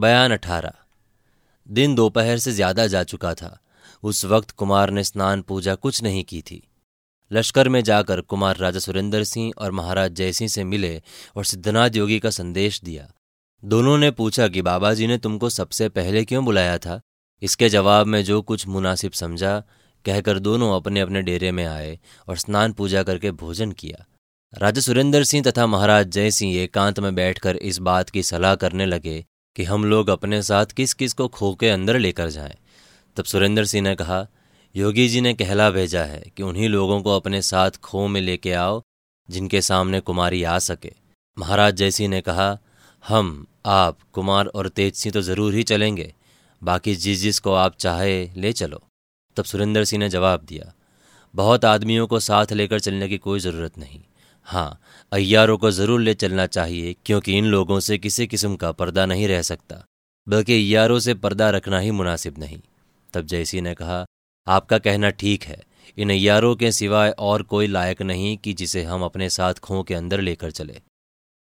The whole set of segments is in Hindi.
बयान अठारह। दिन दोपहर से ज़्यादा जा चुका था। उस वक्त कुमार ने स्नान पूजा कुछ नहीं की थी। लश्कर में जाकर कुमार राजा सुरेंद्र सिंह और महाराज जयसिंह से मिले और सिद्धनाथ योगी का संदेश दिया। दोनों ने पूछा कि बाबा जी ने तुमको सबसे पहले क्यों बुलाया था? इसके जवाब में जो कुछ मुनासिब समझा, कहकर दोनों अपने अपने डेरे में आए और स्नान पूजा करके भोजन किया। राजा सुरेंद्र सिंह तथा महाराज जय सिंह एकांत में बैठकर इस बात की सलाह करने लगे कि हम लोग अपने साथ किस किस को खो के अंदर लेकर जाएँ। तब सुरेंद्र सिंह ने कहा, योगी जी ने कहला भेजा है कि उन्हीं लोगों को अपने साथ खो में लेके आओ, जिनके सामने कुमारी आ सके। महाराज जयसिंह ने कहा, हम, आप, कुमार और तेज सिंह तो ज़रूर ही चलेंगे। बाकी जिस जिस को आप चाहे, ले चलो। तब सुरेंद्र सिंह ने जवाब दिया, बहुत आदमियों को साथ लेकर चलने की कोई ज़रूरत नहीं। हाँ अय्यारों को ज़रूर ले चलना चाहिए, क्योंकि इन लोगों से किसी किस्म का पर्दा नहीं रह सकता, बल्कि अय्यारों से पर्दा रखना ही मुनासिब नहीं। तब जयसी ने कहा, आपका कहना ठीक है, इन अय्यारों के सिवाय और कोई लायक नहीं कि जिसे हम अपने साथ खों के अंदर लेकर चले।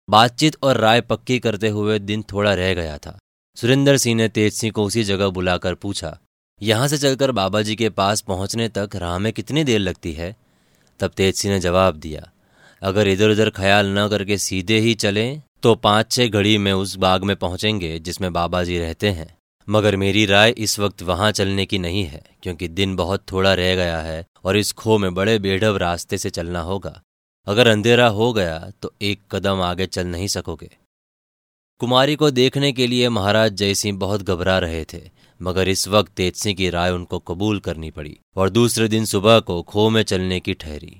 बातचीत और राय पक्की करते हुए दिन थोड़ा रह गया था। सुरेंद्र सिंह ने तेज सिंह को उसी जगह बुलाकर पूछा, यहाँ से चलकर बाबा जी के पास पहुँचने तक राह में कितनी देर लगती है? तब तेज सिंह ने जवाब दिया अगर इधर उधर ख्याल न करके सीधे ही चलें तो पाँच छः घड़ी में उस बाग में पहुँचेंगे, जिसमें बाबा जी रहते हैं। मगर मेरी राय इस वक्त वहाँ चलने की नहीं है, क्योंकि दिन बहुत थोड़ा रह गया है, और इस खो में बड़े बेढब रास्ते से चलना होगा। अगर अंधेरा हो गया तो एक कदम आगे चल नहीं सकोगे। कुमारी को देखने के लिए महाराज जयसिंह बहुत घबरा रहे थे, मगर इस वक्त तेज सिंह की राय उनको कबूल करनी पड़ी, और दूसरे दिन सुबह को खो में चलने की ठहरी।